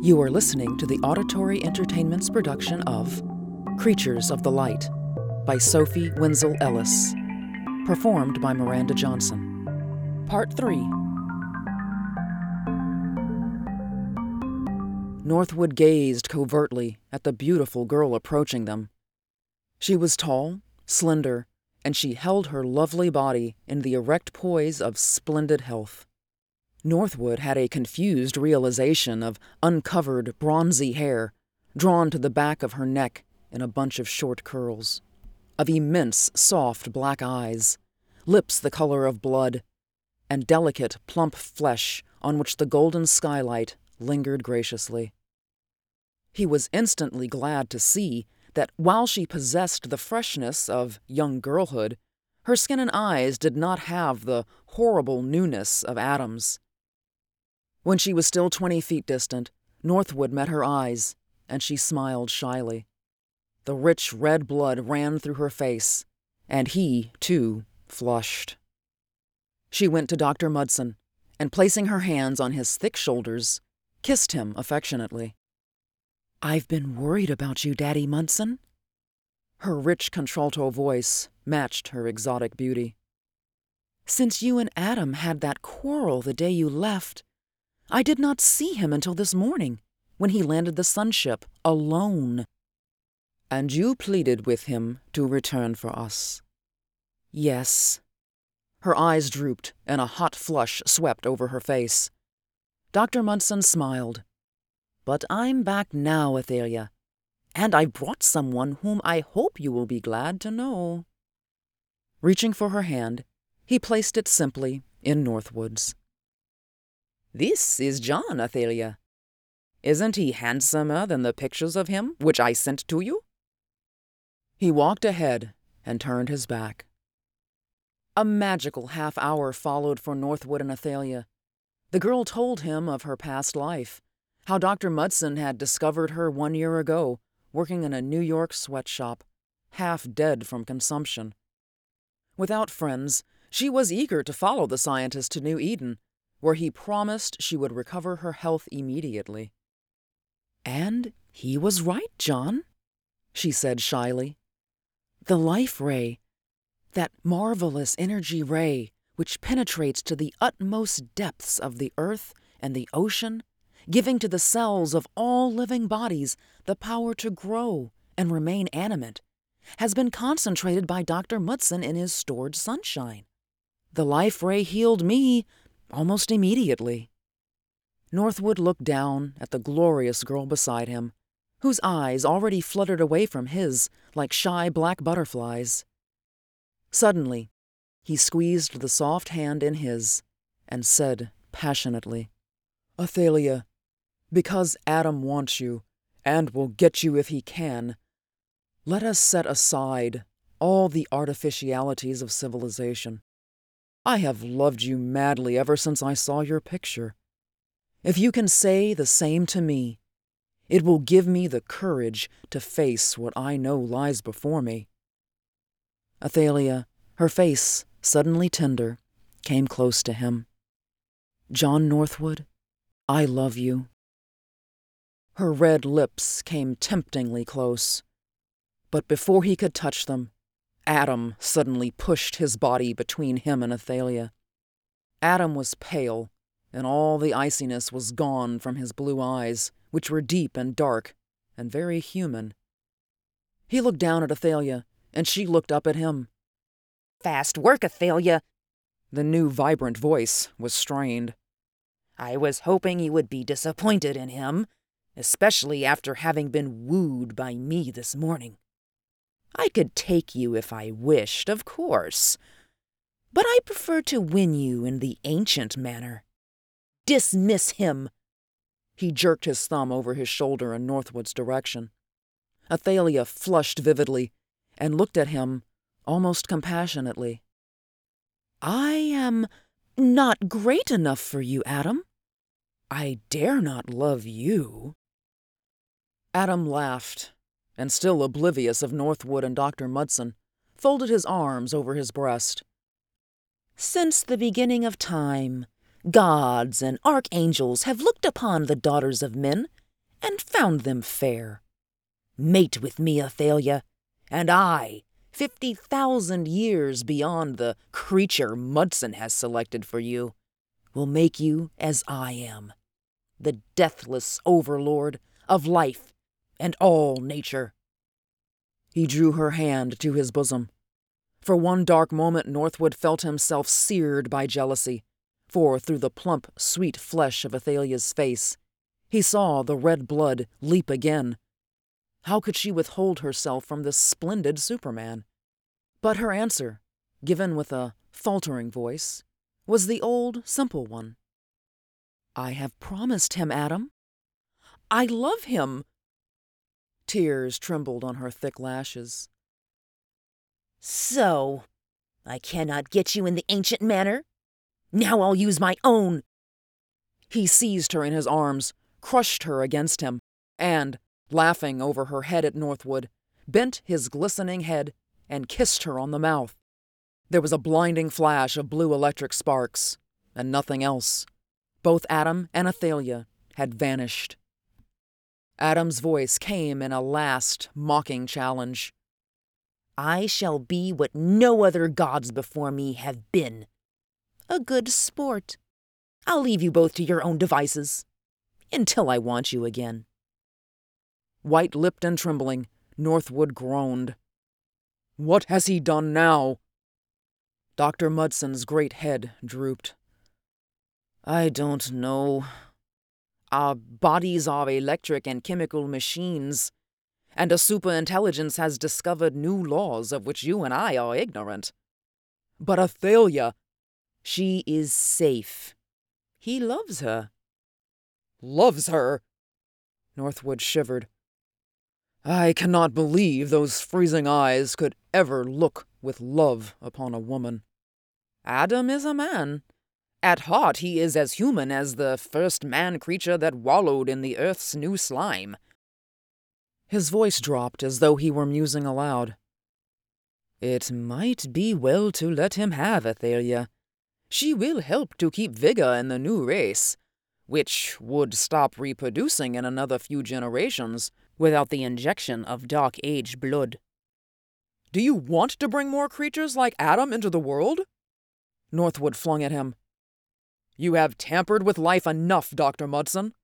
You are listening to the Auditory Entertainment's production of Creatures of the Light by Sophie Wenzel Ellis, performed by Miranda Johnson. Part 3 Northwood gazed covertly at the beautiful girl approaching them. She was tall, slender, and she held her lovely body in the erect poise of splendid health. Northwood had a confused realization of uncovered, bronzy hair drawn to the back of her neck in a bunch of short curls, of immense, soft black eyes, lips the color of blood, and delicate, plump flesh on which the golden skylight lingered graciously. He was instantly glad to see that while she possessed the freshness of young girlhood, her skin and eyes did not have the horrible newness of Adam's. When she was still twenty feet distant, Northwood met her eyes, and she smiled shyly. The rich red blood ran through her face, and he, too, flushed. She went to Dr. Mudson, and placing her hands on his thick shoulders, kissed him affectionately. I've been worried about you, Daddy Mudson. Her rich contralto voice matched her exotic beauty. Since you and Adam had that quarrel the day you left, I did not see him until this morning, when he landed the sunship alone. And you pleaded with him to return for us. Yes. Her eyes drooped, and a hot flush swept over her face. Dr. Mudson smiled. But I'm back now, Athalia, and I brought someone whom I hope you will be glad to know. Reaching for her hand, he placed it simply in Northwood's. This is John, Athalia. Isn't he handsomer than the pictures of him which I sent to you? He walked ahead and turned his back. A magical half hour followed for Northwood and Athalia. The girl told him of her past life, how Dr. Mudson had discovered her one year ago, working in a New York sweatshop, half dead from consumption. Without friends, she was eager to follow the scientist to New Eden, where he promised she would recover her health immediately. And he was right, John, she said shyly. The life ray, that marvelous energy ray which penetrates to the utmost depths of the earth and the ocean giving to the cells of all living bodies the power to grow and remain animate, has been concentrated by Dr. Mudson in his stored sunshine. The life ray healed me almost immediately. Northwood looked down at the glorious girl beside him, whose eyes already fluttered away from his like shy black butterflies. Suddenly, he squeezed the soft hand in his and said passionately, Athalia, because Adam wants you, and will get you if he can, let us set aside all the artificialities of civilization. I have loved you madly ever since I saw your picture. If you can say the same to me, it will give me the courage to face what I know lies before me. Athalia, her face suddenly tender, came close to him. John Northwood, I love you. Her red lips came temptingly close. But before he could touch them, Adam suddenly pushed his body between him and Athalia. Adam was pale, and all the iciness was gone from his blue eyes, which were deep and dark and very human. He looked down at Athalia, and she looked up at him. Fast work, Athalia. The new vibrant voice was strained. I was hoping you would be disappointed in him especially after having been wooed by me this morning. I could take you if I wished, of course, but I prefer to win you in the ancient manner. Dismiss him! He jerked his thumb over his shoulder in Northwood's direction. Athalia flushed vividly and looked at him almost compassionately. I am not great enough for you, Adam. I dare not love you. Adam laughed, and still oblivious of Northwood and Dr. Mudson, folded his arms over his breast. Since the beginning of time, gods and archangels have looked upon the daughters of men and found them fair. Mate with me, Athalia, and I, fifty thousand years beyond the creature Mudson has selected for you, will make you as I am, the deathless overlord of life and all nature. He drew her hand to his bosom. For one dark moment, Northwood felt himself seared by jealousy, for through the plump, sweet flesh of Athalia's face, he saw the red blood leap again. How could she withhold herself from this splendid Superman? But her answer, given with a faltering voice, was the old, simple one. I have promised him, Adam. I love him. Tears trembled on her thick lashes. So, I cannot get you in the ancient manner? Now I'll use my own. He seized her in his arms, crushed her against him, and, laughing over her head at Northwood, bent his glistening head and kissed her on the mouth. There was a blinding flash of blue electric sparks, and nothing else. Both Adam and Athalia had vanished. Adam's voice came in a last, mocking challenge. I shall be what no other gods before me have been. A good sport. I'll leave you both to your own devices. Until I want you again. White lipped and trembling, Northwood groaned. What has he done now? Dr. Mudson's great head drooped. I don't know. Our bodies are electric and chemical machines and a superintelligence has discovered new laws of which you and I are ignorant. But Athalia, she is safe. He loves her. Loves her? Northwood shivered. I cannot believe those freezing eyes could ever look with love upon a woman. Adam is a man. At heart, he is as human as the first man creature that wallowed in the earth's new slime. His voice dropped as though he were musing aloud. It might be well to let him have Athalia. She will help to keep vigor in the new race, which would stop reproducing in another few generations without the injection of Dark Age blood. Do you want to bring more creatures like Adam into the world? Northwood flung at him. You have tampered with life enough, Dr. Mudson.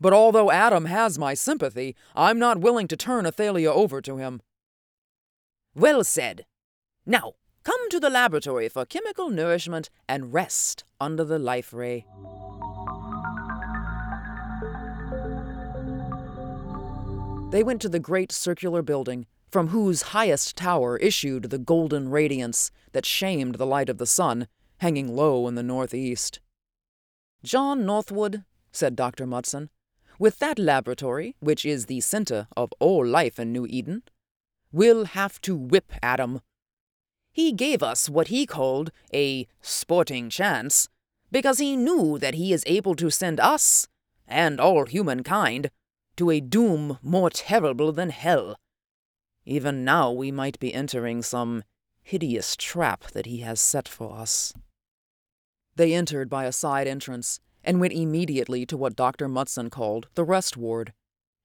But although Adam has my sympathy, I'm not willing to turn Athalia over to him. Well said. Now, come to the laboratory for chemical nourishment and rest under the life ray. They went to the great circular building, from whose highest tower issued the golden radiance that shamed the light of the sun, hanging low in the northeast. John Northwood, said Dr. Mudson, with that laboratory, which is the center of all life in New Eden, we'll have to whip Adam. He gave us what he called a sporting chance, because he knew that he is able to send us, and all humankind, to a doom more terrible than hell. Even now we might be entering some hideous trap that he has set for us. They entered by a side entrance and went immediately to what Dr. Mudson called the rest ward.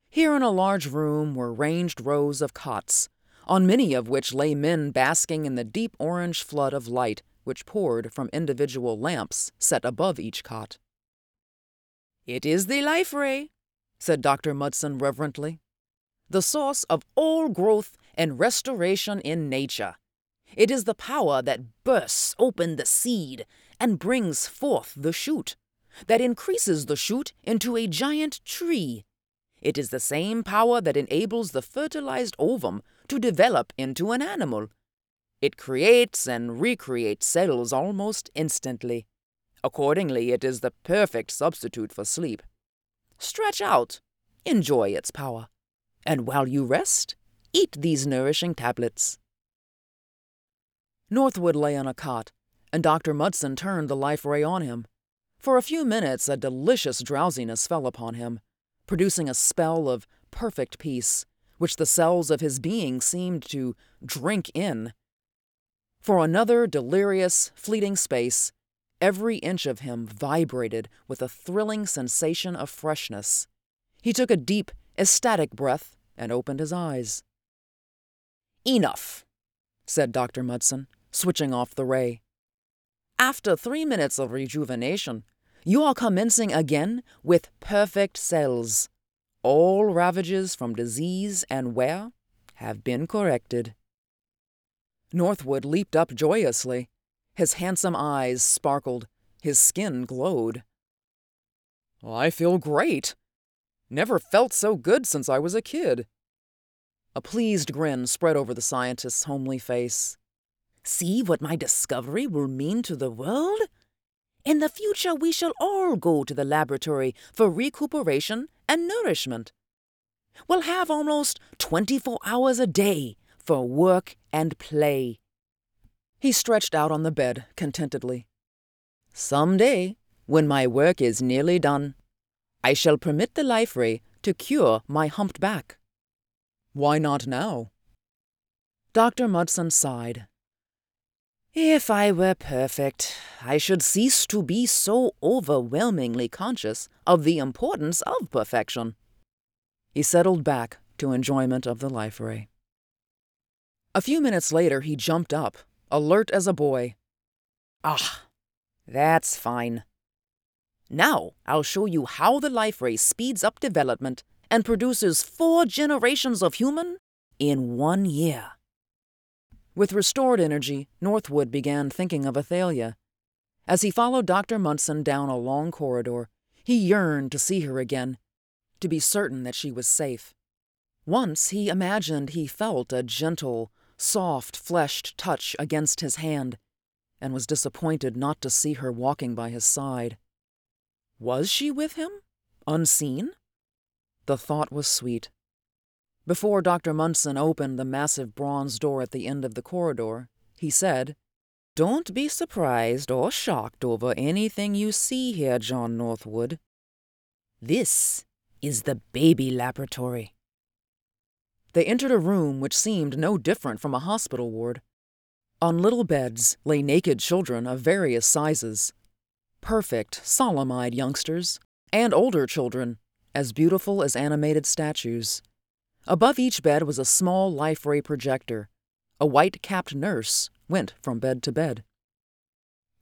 Here in a large room were ranged rows of cots, on many of which lay men basking in the deep orange flood of light which poured from individual lamps set above each cot. It is the life ray, said Dr. Mudson reverently, the source of all growth and restoration in nature. It is the power that bursts open the seed and brings forth the shoot that increases the shoot into a giant tree. It is the same power that enables the fertilized ovum to develop into an animal. It creates and recreates cells almost instantly. Accordingly, it is the perfect substitute for sleep. Stretch out, enjoy its power, and while you rest, eat these nourishing tablets. Northwood lay on a cot, and Dr. Mudson turned the life ray on him. For a few minutes, a delicious drowsiness fell upon him, producing a spell of perfect peace, which the cells of his being seemed to drink in. For another delirious, fleeting space, every inch of him vibrated with a thrilling sensation of freshness. He took a deep, ecstatic breath and opened his eyes. Enough, said Dr. Mudson, switching off the ray. After three minutes of rejuvenation, you are commencing again with perfect cells. All ravages from disease and wear have been corrected. Northwood leaped up joyously. His handsome eyes sparkled. His skin glowed. I feel great. Never felt so good since I was a kid. A pleased grin spread over the scientist's homely face. See what my discovery will mean to the world? In the future, we shall all go to the laboratory for recuperation and nourishment. We'll have almost 24 hours a day for work and play. He stretched out on the bed contentedly. Some day, when my work is nearly done, I shall permit the life ray to cure my humped back. Why not now? Dr. Mudson sighed. If I were perfect, I should cease to be so overwhelmingly conscious of the importance of perfection. He settled back to enjoyment of the life ray. A few minutes later, he jumped up, alert as a boy. Ah, that's fine. Now I'll show you how the life ray speeds up development and produces four generations of human in one year. With restored energy, Northwood began thinking of Athalia. As he followed Dr. Mudson down a long corridor, he yearned to see her again, to be certain that she was safe. Once he imagined he felt a gentle, soft fleshed touch against his hand, and was disappointed not to see her walking by his side. Was she with him, unseen? The thought was sweet. Before Dr. Mudson opened the massive bronze door at the end of the corridor, he said, Don't be surprised or shocked over anything you see here, John Northwood. This is the baby laboratory. They entered a room which seemed no different from a hospital ward. On little beds lay naked children of various sizes. Perfect, solemn eyed youngsters, and older children, as beautiful as animated statues. Above each bed was a small life ray projector. A white capped nurse went from bed to bed.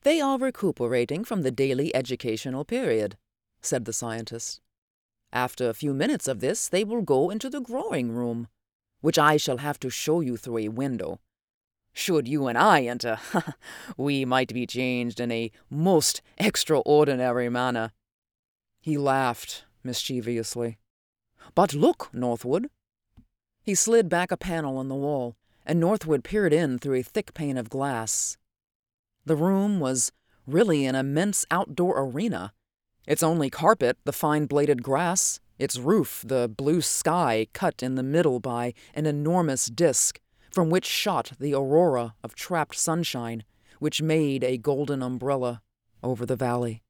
They are recuperating from the daily educational period, said the scientist. After a few minutes of this, they will go into the growing room, which I shall have to show you through a window. Should you and I enter, we might be changed in a most extraordinary manner. He laughed mischievously. But look, Northwood, he slid back a panel in the wall, and Northwood peered in through a thick pane of glass. The room was really an immense outdoor arena. Its only carpet, the fine bladed grass, its roof, the blue sky cut in the middle by an enormous disk from which shot the aurora of trapped sunshine, which made a golden umbrella over the valley.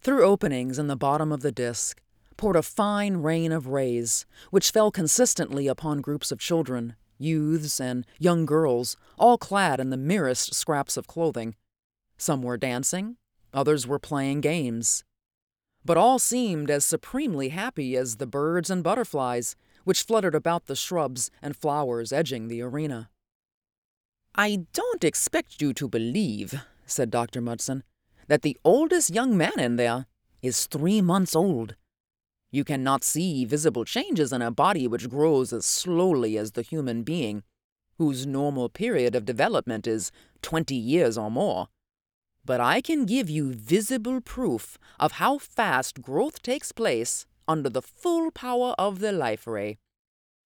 Through openings in the bottom of the disk, poured a fine rain of rays, which fell consistently upon groups of children, youths, and young girls, all clad in the merest scraps of clothing. Some were dancing, others were playing games. But all seemed as supremely happy as the birds and butterflies which fluttered about the shrubs and flowers edging the arena. I don't expect you to believe, said Dr. Mudson, that the oldest young man in there is three months old. You cannot see visible changes in a body which grows as slowly as the human being, whose normal period of development is 20 years or more. But I can give you visible proof of how fast growth takes place under the full power of the life ray.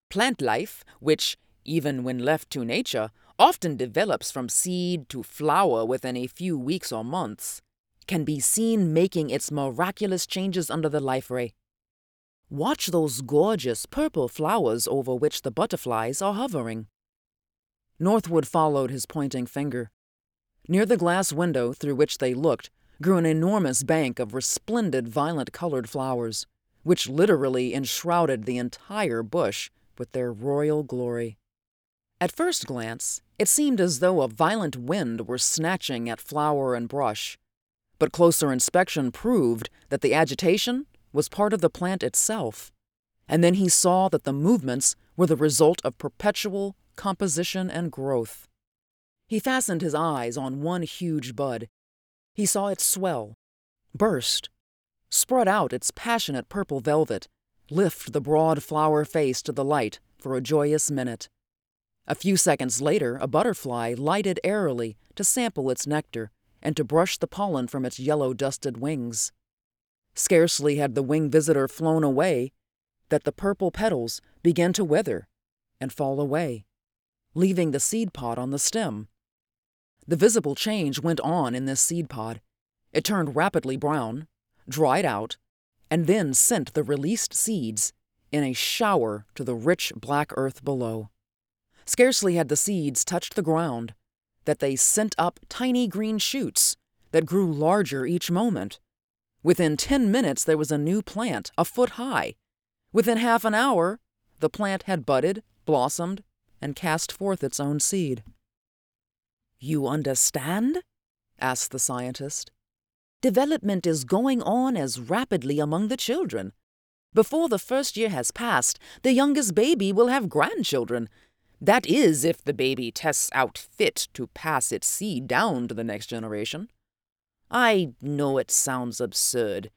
Plant life, which, even when left to nature, often develops from seed to flower within a few weeks or months, can be seen making its miraculous changes under the life ray. Watch those gorgeous purple flowers over which the butterflies are hovering. Northwood followed his pointing finger. Near the glass window through which they looked grew an enormous bank of resplendent violet colored flowers, which literally enshrouded the entire bush with their royal glory. At first glance, it seemed as though a violent wind were snatching at flower and brush, but closer inspection proved that the agitation was part of the plant itself, and then he saw that the movements were the result of perpetual composition and growth. He fastened his eyes on one huge bud. He saw it swell, burst, spread out its passionate purple velvet, lift the broad flower face to the light for a joyous minute. A few seconds later, a butterfly lighted airily to sample its nectar and to brush the pollen from its yellow dusted wings. Scarcely had the wing visitor flown away that the purple petals began to wither and fall away, leaving the seed pod on the stem. The visible change went on in this seed pod. It turned rapidly brown, dried out, and then sent the released seeds in a shower to the rich black earth below. Scarcely had the seeds touched the ground that they sent up tiny green shoots that grew larger each moment. Within ten minutes, there was a new plant, a foot high. Within half an hour, the plant had budded, blossomed, and cast forth its own seed. You understand? asked the scientist. Development is going on as rapidly among the children. Before the first year has passed, the youngest baby will have grandchildren. That is, if the baby tests out fit to pass its seed down to the next generation. I know it sounds absurd,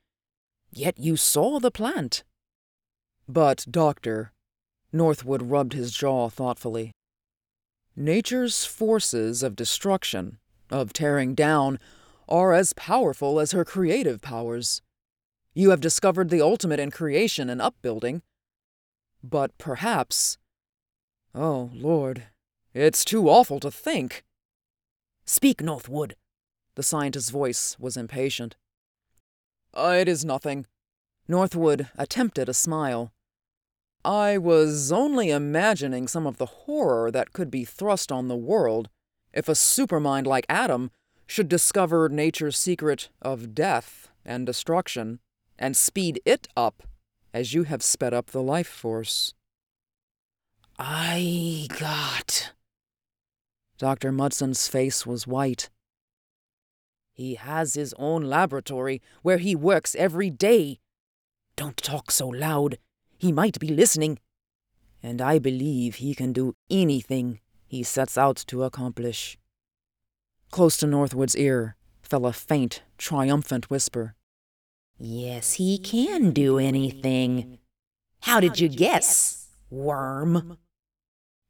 yet you saw the plant. But, Doctor, Northwood rubbed his jaw thoughtfully. Nature's forces of destruction, of tearing down, are as powerful as her creative powers. You have discovered the ultimate in creation and upbuilding. But perhaps. Oh, Lord, it's too awful to think. Speak, Northwood. The scientist's voice was impatient. Uh, it is nothing. Northwood attempted a smile. I was only imagining some of the horror that could be thrust on the world if a supermind like Adam should discover nature's secret of death and destruction and speed it up as you have sped up the life force. I got. Dr. Mudson's face was white. He has his own laboratory where he works every day. Don't talk so loud. He might be listening. And I believe he can do anything he sets out to accomplish. Close to Northwood's ear fell a faint, triumphant whisper. Yes, he can do anything. How did you guess, worm?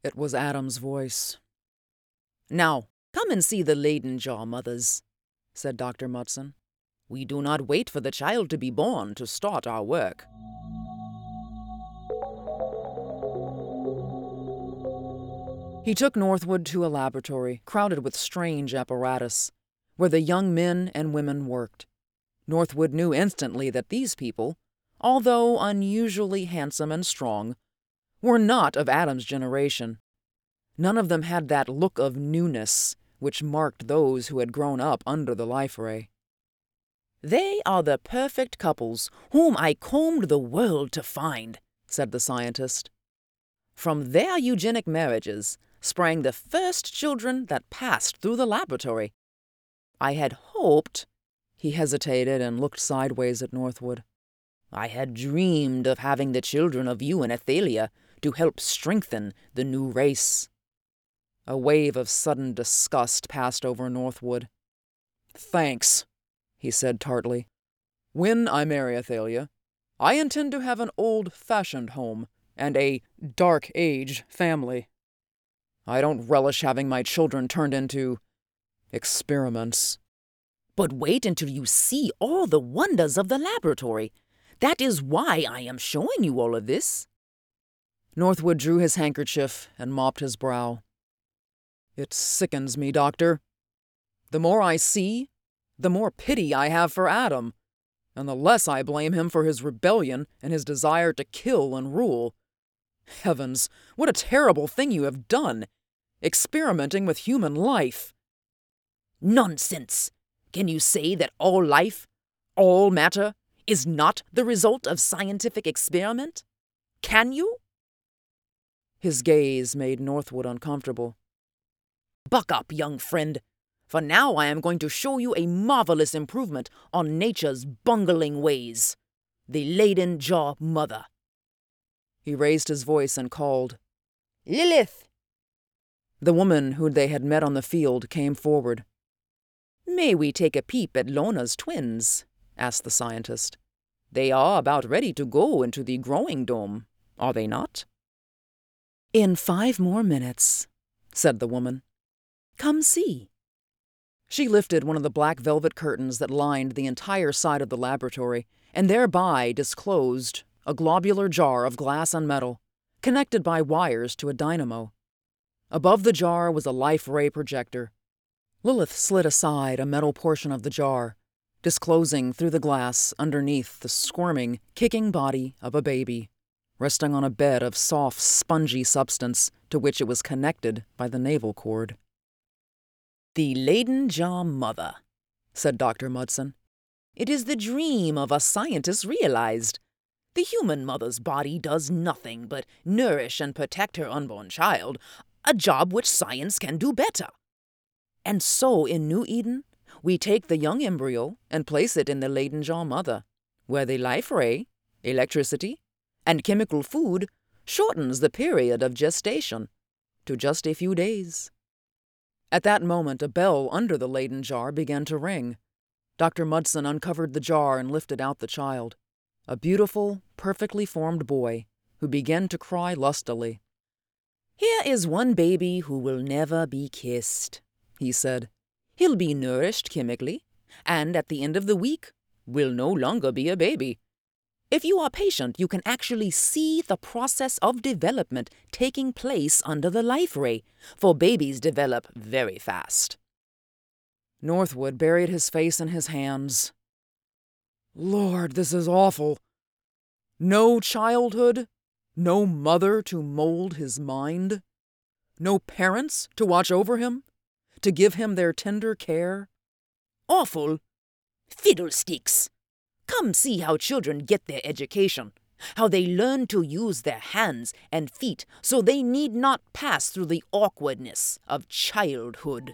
It was Adam's voice. Now, come and see the Leyden jar mothers, said Dr. Mudson. We do not wait for the child to be born to start our work. He took Northwood to a laboratory crowded with strange apparatus, where the young men and women worked. Northwood knew instantly that these people, although unusually handsome and strong, were not of Adam's generation. None of them had that look of newness which marked those who had grown up under the life ray. They are the perfect couples whom I combed the world to find, said the scientist. From their eugenic marriages, sprang the first children that passed through the laboratory. I had hoped. He hesitated and looked sideways at Northwood. I had dreamed of having the children of you and Athalia to help strengthen the new race. A wave of sudden disgust passed over Northwood. Thanks, he said tartly. When I marry Athalia, I intend to have an old fashioned home and a dark age family. I don't relish having my children turned into experiments. But wait until you see all the wonders of the laboratory. That is why I am showing you all of this. Northwood drew his handkerchief and mopped his brow. It sickens me, Doctor. The more I see, the more pity I have for Adam, and the less I blame him for his rebellion and his desire to kill and rule. Heavens, what a terrible thing you have done! Experimenting with human life. Nonsense! Can you say that all life, all matter, is not the result of scientific experiment? Can you? His gaze made Northwood uncomfortable. Buck up, young friend, for now I am going to show you a marvelous improvement on nature's bungling ways. the Leyden Jar Mother. He raised his voice and called, Lilith! The woman who they had met on the field came forward. May we take a peep at Lona's twins? asked the scientist. They are about ready to go into the growing dome, are they not? In five more minutes, said the woman. Come see. She lifted one of the black velvet curtains that lined the entire side of the laboratory and thereby disclosed a globular jar of glass and metal, connected by wires to a dynamo. Above the jar was a life ray projector. Lilith slid aside a metal portion of the jar, disclosing through the glass underneath the squirming, kicking body of a baby, resting on a bed of soft, spongy substance to which it was connected by the navel cord. The Leyden Jar Mother, said Dr. Mudson. It is the dream of a scientist realized. The human mother's body does nothing but nourish and protect her unborn child, a job which science can do better. And so in New Eden, we take the young embryo and place it in the Leyden Jar mother, where the life ray, electricity, and chemical food shortens the period of gestation to just a few days. At that moment, a bell under the Leyden jar began to ring. Dr. Mudson uncovered the jar and lifted out the child, a beautiful, perfectly formed boy who began to cry lustily. Here is one baby who will never be kissed, he said. He'll be nourished chemically, and at the end of the week, will no longer be a baby. If you are patient, you can actually see the process of development taking place under the life ray, for babies develop very fast. Northwood buried his face in his hands. Lord, this is awful. No childhood, no mother to mold his mind? No parents to watch over him? To give him their tender care? Awful? Fiddlesticks! Come see how children get their education, how they learn to use their hands and feet so they need not pass through the awkwardness of childhood.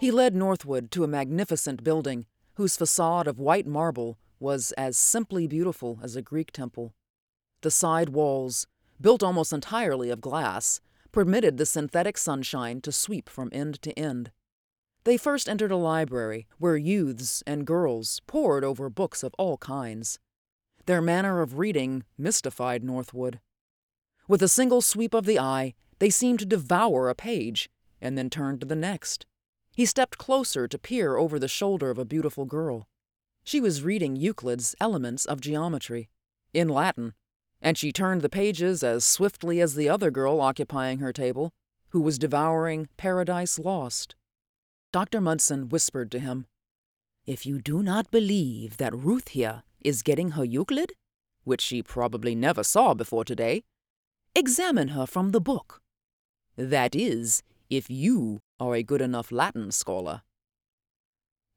He led Northwood to a magnificent building whose facade of white marble was as simply beautiful as a Greek temple. The side walls, built almost entirely of glass, permitted the synthetic sunshine to sweep from end to end. They first entered a library where youths and girls pored over books of all kinds. Their manner of reading mystified Northwood. With a single sweep of the eye, they seemed to devour a page and then turn to the next. He stepped closer to peer over the shoulder of a beautiful girl. She was reading Euclid's Elements of Geometry, in Latin, and she turned the pages as swiftly as the other girl occupying her table, who was devouring Paradise Lost. Dr. Mudson whispered to him, If you do not believe that Ruth here is getting her Euclid, which she probably never saw before today, examine her from the book. That is, if you are a good enough Latin scholar.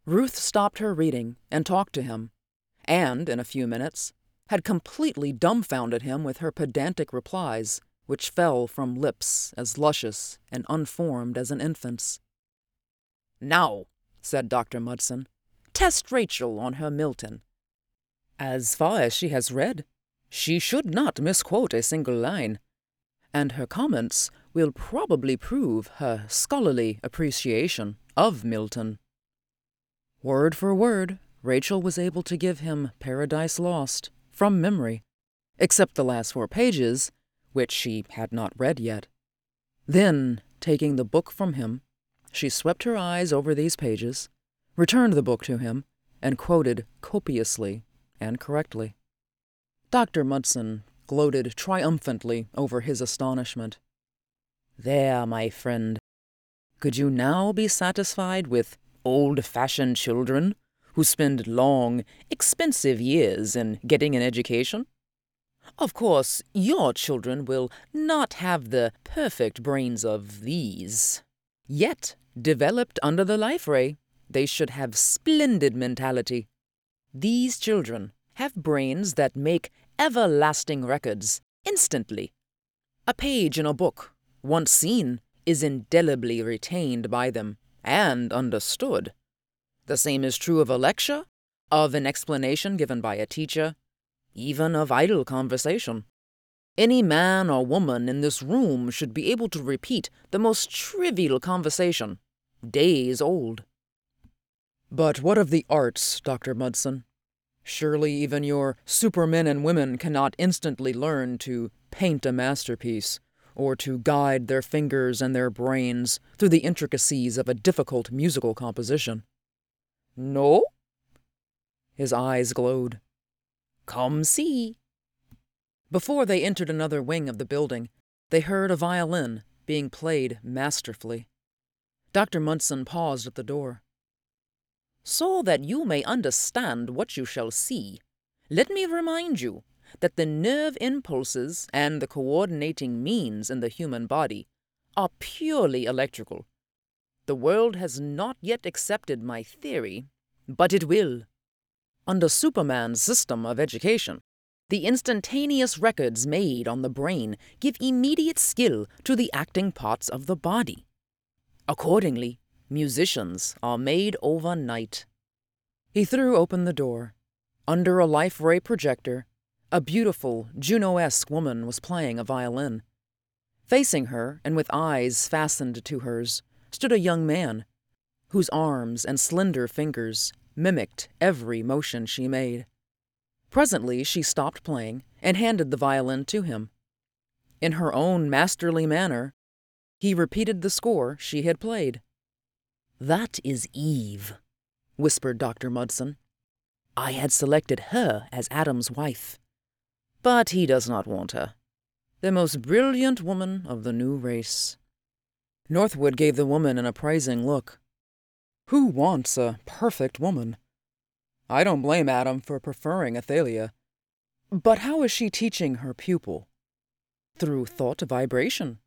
Ruth stopped her reading and talked to him, and, in a few minutes, had completely dumbfounded him with her pedantic replies, which fell from lips as luscious and unformed as an infant's. Now, said Dr. Mudson, test Rachel on her Milton. As far as she has read, she should not misquote a single line, and her comments will probably prove her scholarly appreciation of Milton. Word for word, Rachel was able to give him Paradise Lost from memory, except the last four pages, which she had not read yet. Then, taking the book from him, she swept her eyes over these pages, returned the book to him, and quoted copiously and correctly. Dr. Mudson gloated triumphantly over his astonishment. There, my friend. Could you now be satisfied with old fashioned children who spend long, expensive years in getting an education? Of course, your children will not have the perfect brains of these. Yet, developed under the life ray, they should have splendid mentality. These children have brains that make everlasting records instantly. A page in a book once seen, is indelibly retained by them and understood. The same is true of a lecture, of an explanation given by a teacher, even of idle conversation. Any man or woman in this room should be able to repeat the most trivial conversation, days old. But what of the arts, Dr. Mudson? Surely even your supermen and women cannot instantly learn to paint a masterpiece, or to guide their fingers and their brains through the intricacies of a difficult musical composition. No? His eyes glowed. Come see. Before they entered another wing of the building, they heard a violin being played masterfully. Dr. Mudson paused at the door. So that you may understand what you shall see, let me remind you that the nerve impulses and the coordinating means in the human body are purely electrical. The world has not yet accepted my theory, but it will. Under Superman's system of education, the instantaneous records made on the brain give immediate skill to the acting parts of the body. Accordingly, musicians are made overnight. He threw open the door. Under a life ray projector, a beautiful, Juno esque woman was playing a violin. Facing her, and with eyes fastened to hers, stood a young man, whose arms and slender fingers mimicked every motion she made. Presently, she stopped playing and handed the violin to him. In her own masterly manner, he repeated the score she had played. That is Eve, whispered Dr. Mudson. I had selected her as Adam's wife. But he does not want her. The most brilliant woman of the new race. Northwood gave the woman an appraising look. Who wants a perfect woman? I don't blame Adam for preferring Athalia. But how is she teaching her pupil? Through thought vibration,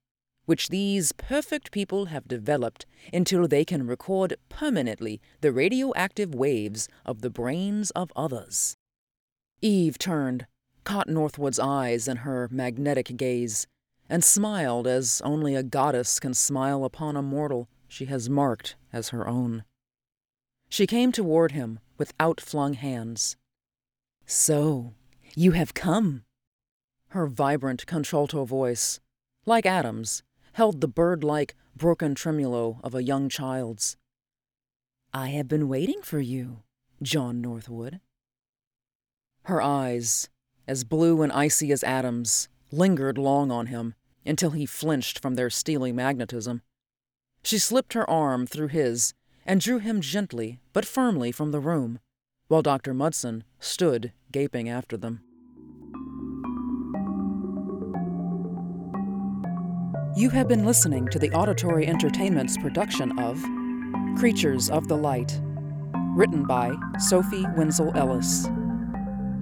which these perfect people have developed until they can record permanently the radioactive waves of the brains of others. Eve turned, caught Northwood's eyes in her magnetic gaze, and smiled as only a goddess can smile upon a mortal she has marked as her own. She came toward him with outflung hands. So, you have come. Her vibrant contralto voice, like Adam's, held the bird like, broken tremulo of a young child's. I have been waiting for you, John Northwood. Her eyes, as blue and icy as Adam's, lingered long on him until he flinched from their steely magnetism. She slipped her arm through his and drew him gently but firmly from the room, while Dr. Mudson stood gaping after them. You have been listening to the Auditory Entertainment's production of Creatures of the Light, written by Sophie Wenzel Ellis,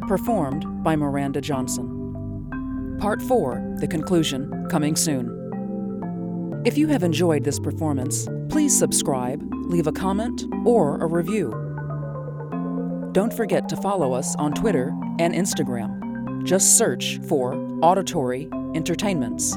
performed by Miranda Johnson. Part 4, the conclusion, coming soon. If you have enjoyed this performance, please subscribe, leave a comment, or a review. Don't forget to follow us on Twitter and Instagram. Just search for Auditory Entertainments.